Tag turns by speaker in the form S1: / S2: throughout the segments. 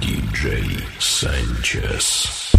S1: DJ
S2: Sánchez.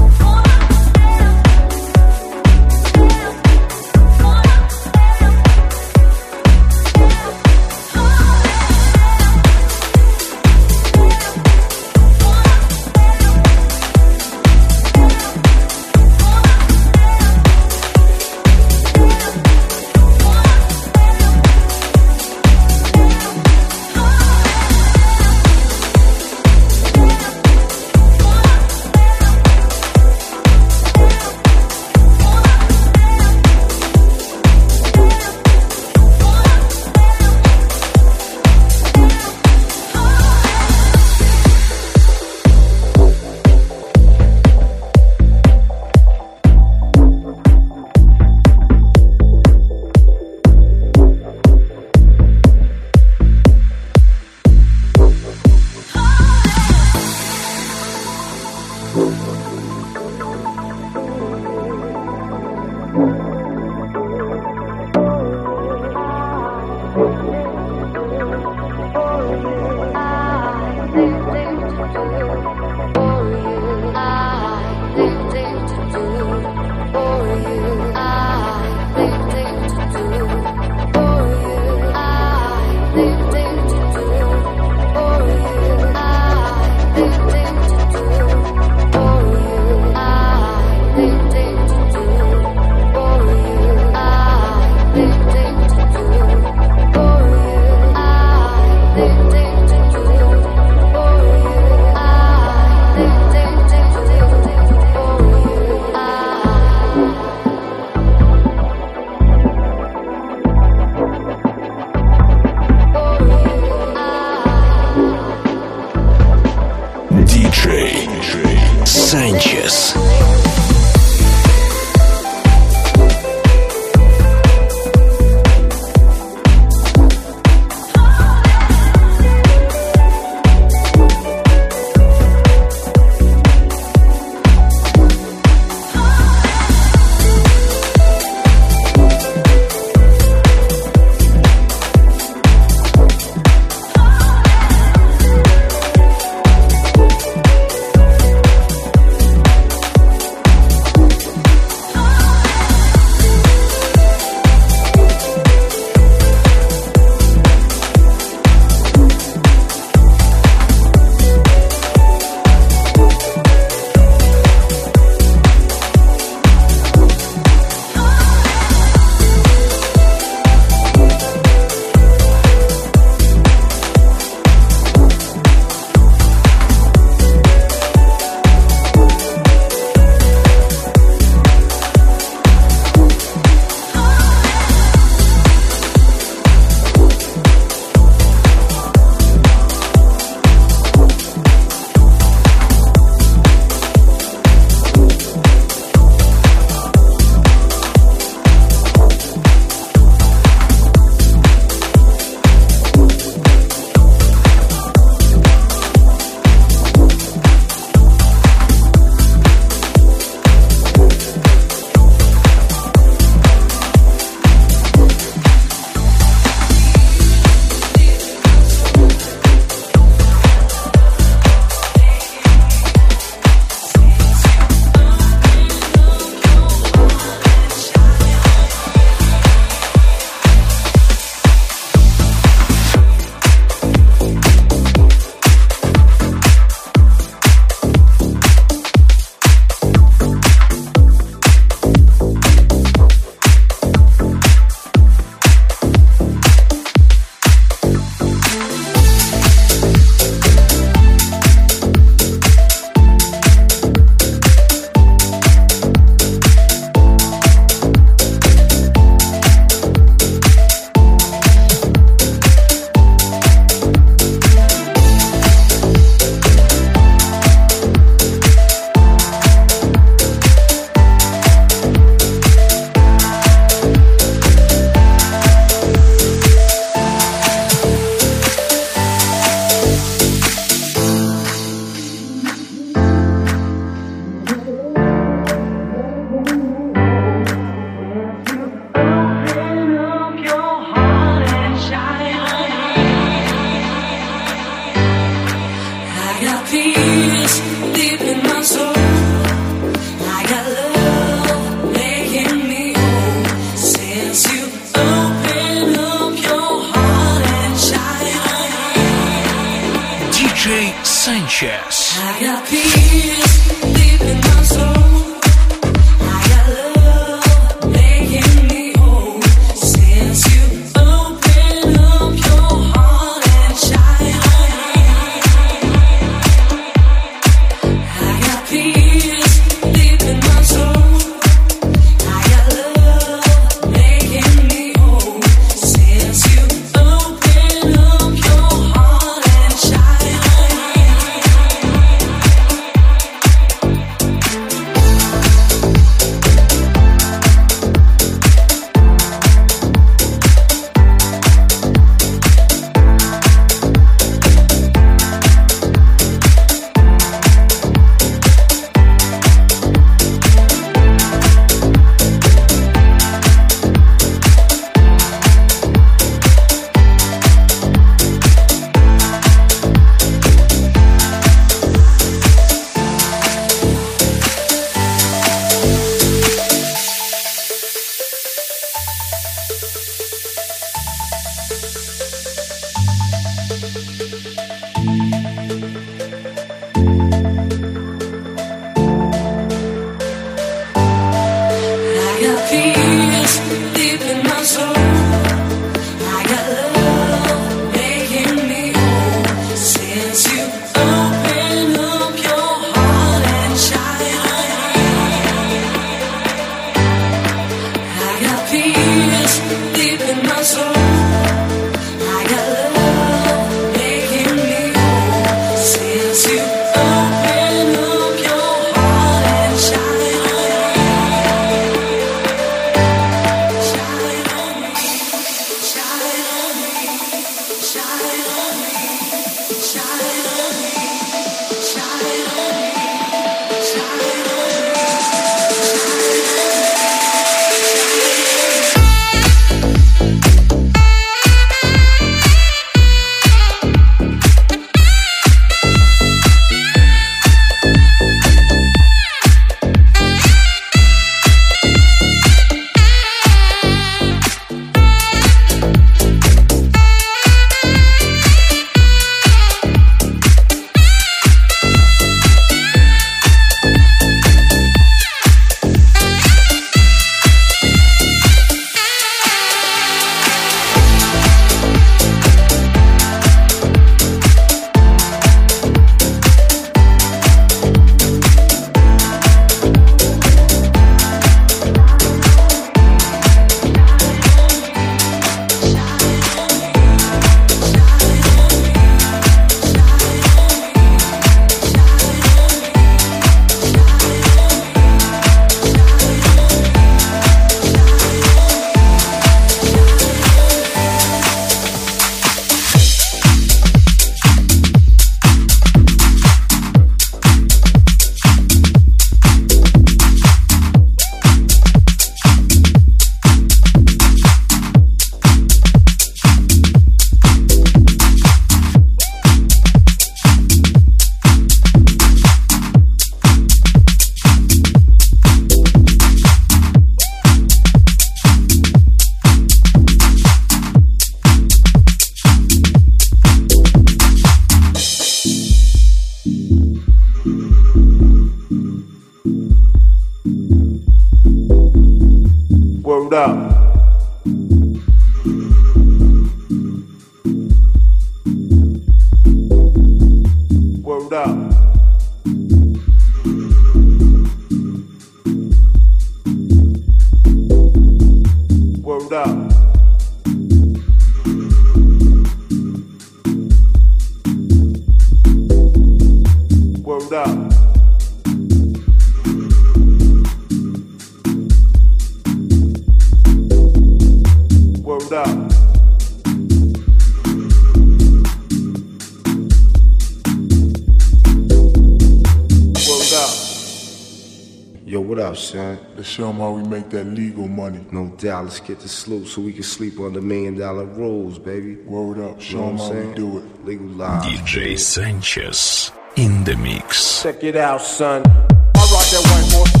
S3: Show them how we make that legal money.
S4: No doubt. Let's get the sloop so we can sleep on the million dollar rolls, baby.
S3: Word up. Show them how we do it.
S4: Legal live.
S1: DJ Sanchez in the mix.
S4: Check it out, son. I rock that white horse.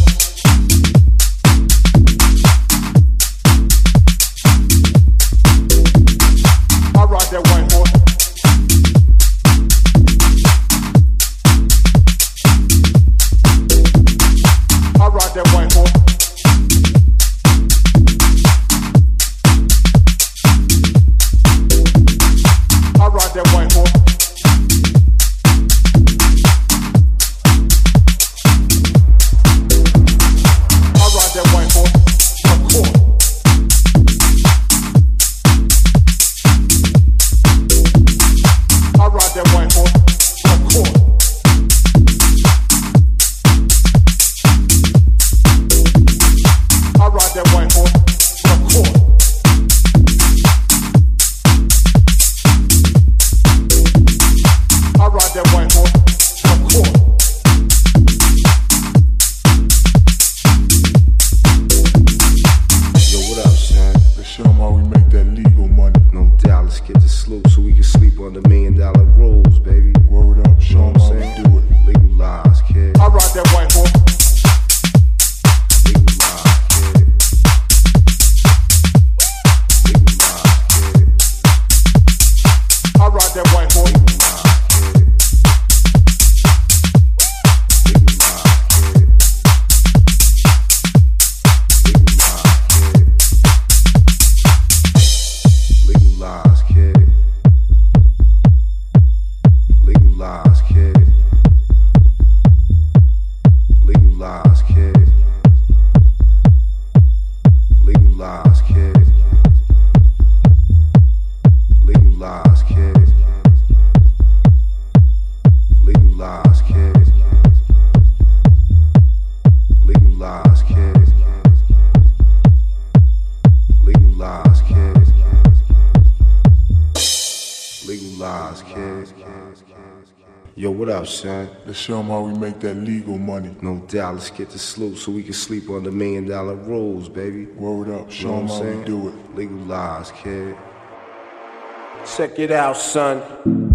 S4: son.
S3: Let's show them how we make that legal money.
S4: No doubt. Let's get the sloop so we can sleep on the million dollar rules, baby.
S3: Word up. Show
S4: them
S3: how
S4: saying?
S3: we do it.
S4: Legalize, kid. Check it out, son.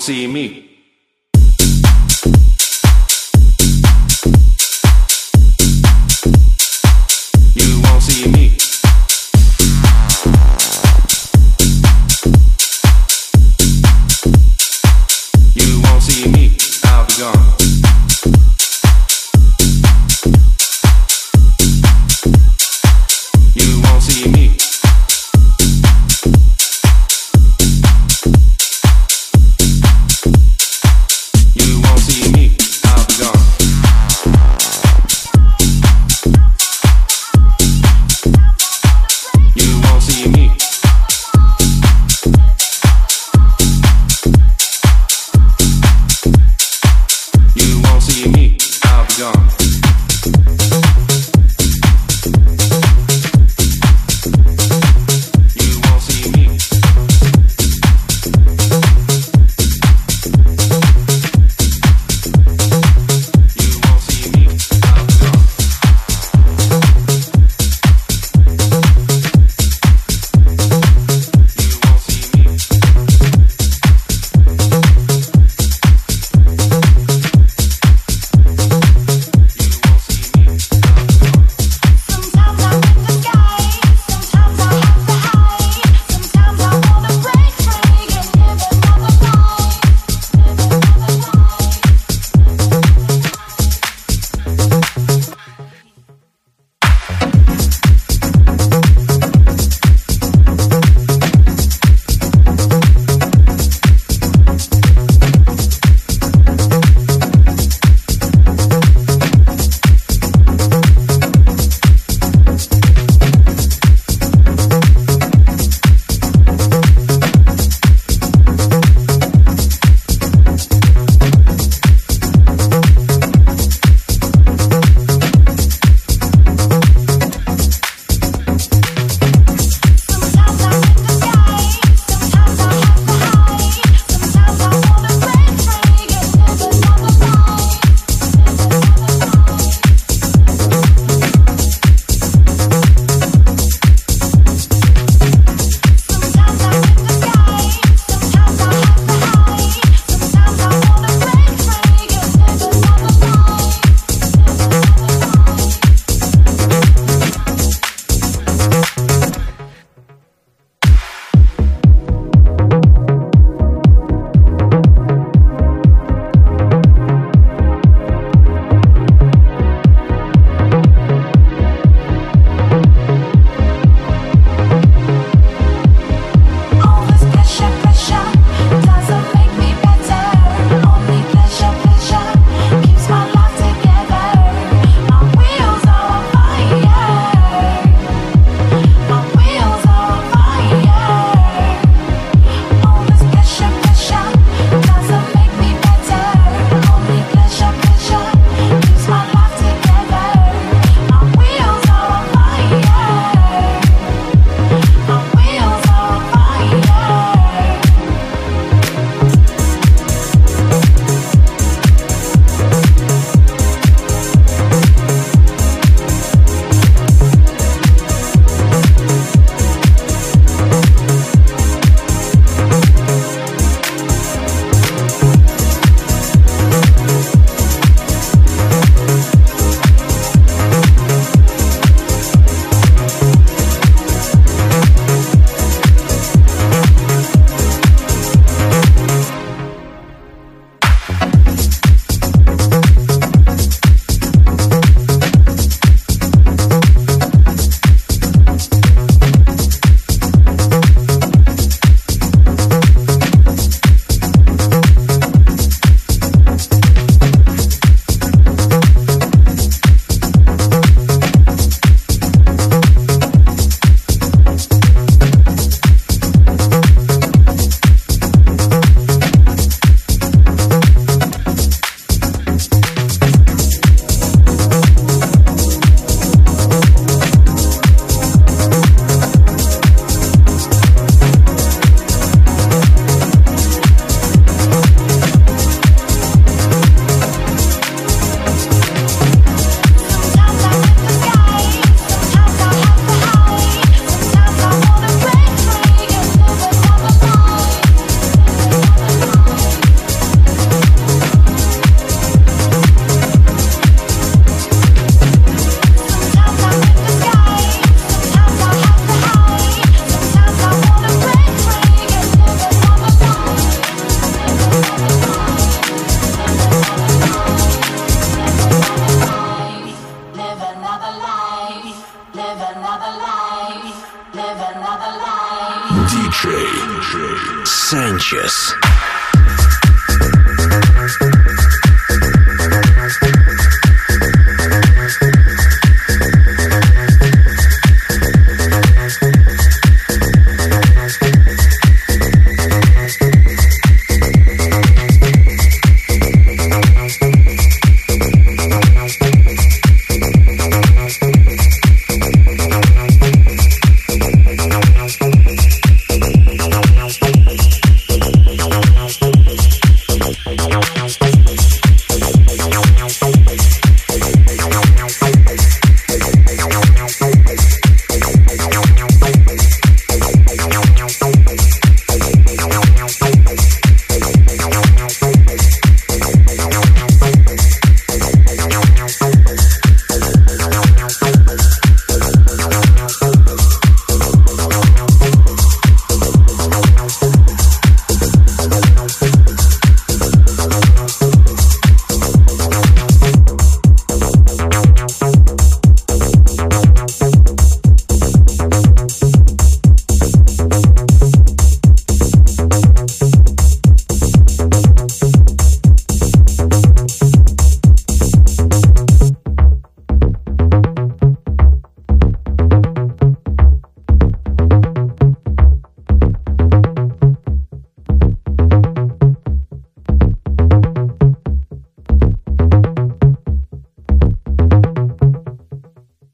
S5: See me.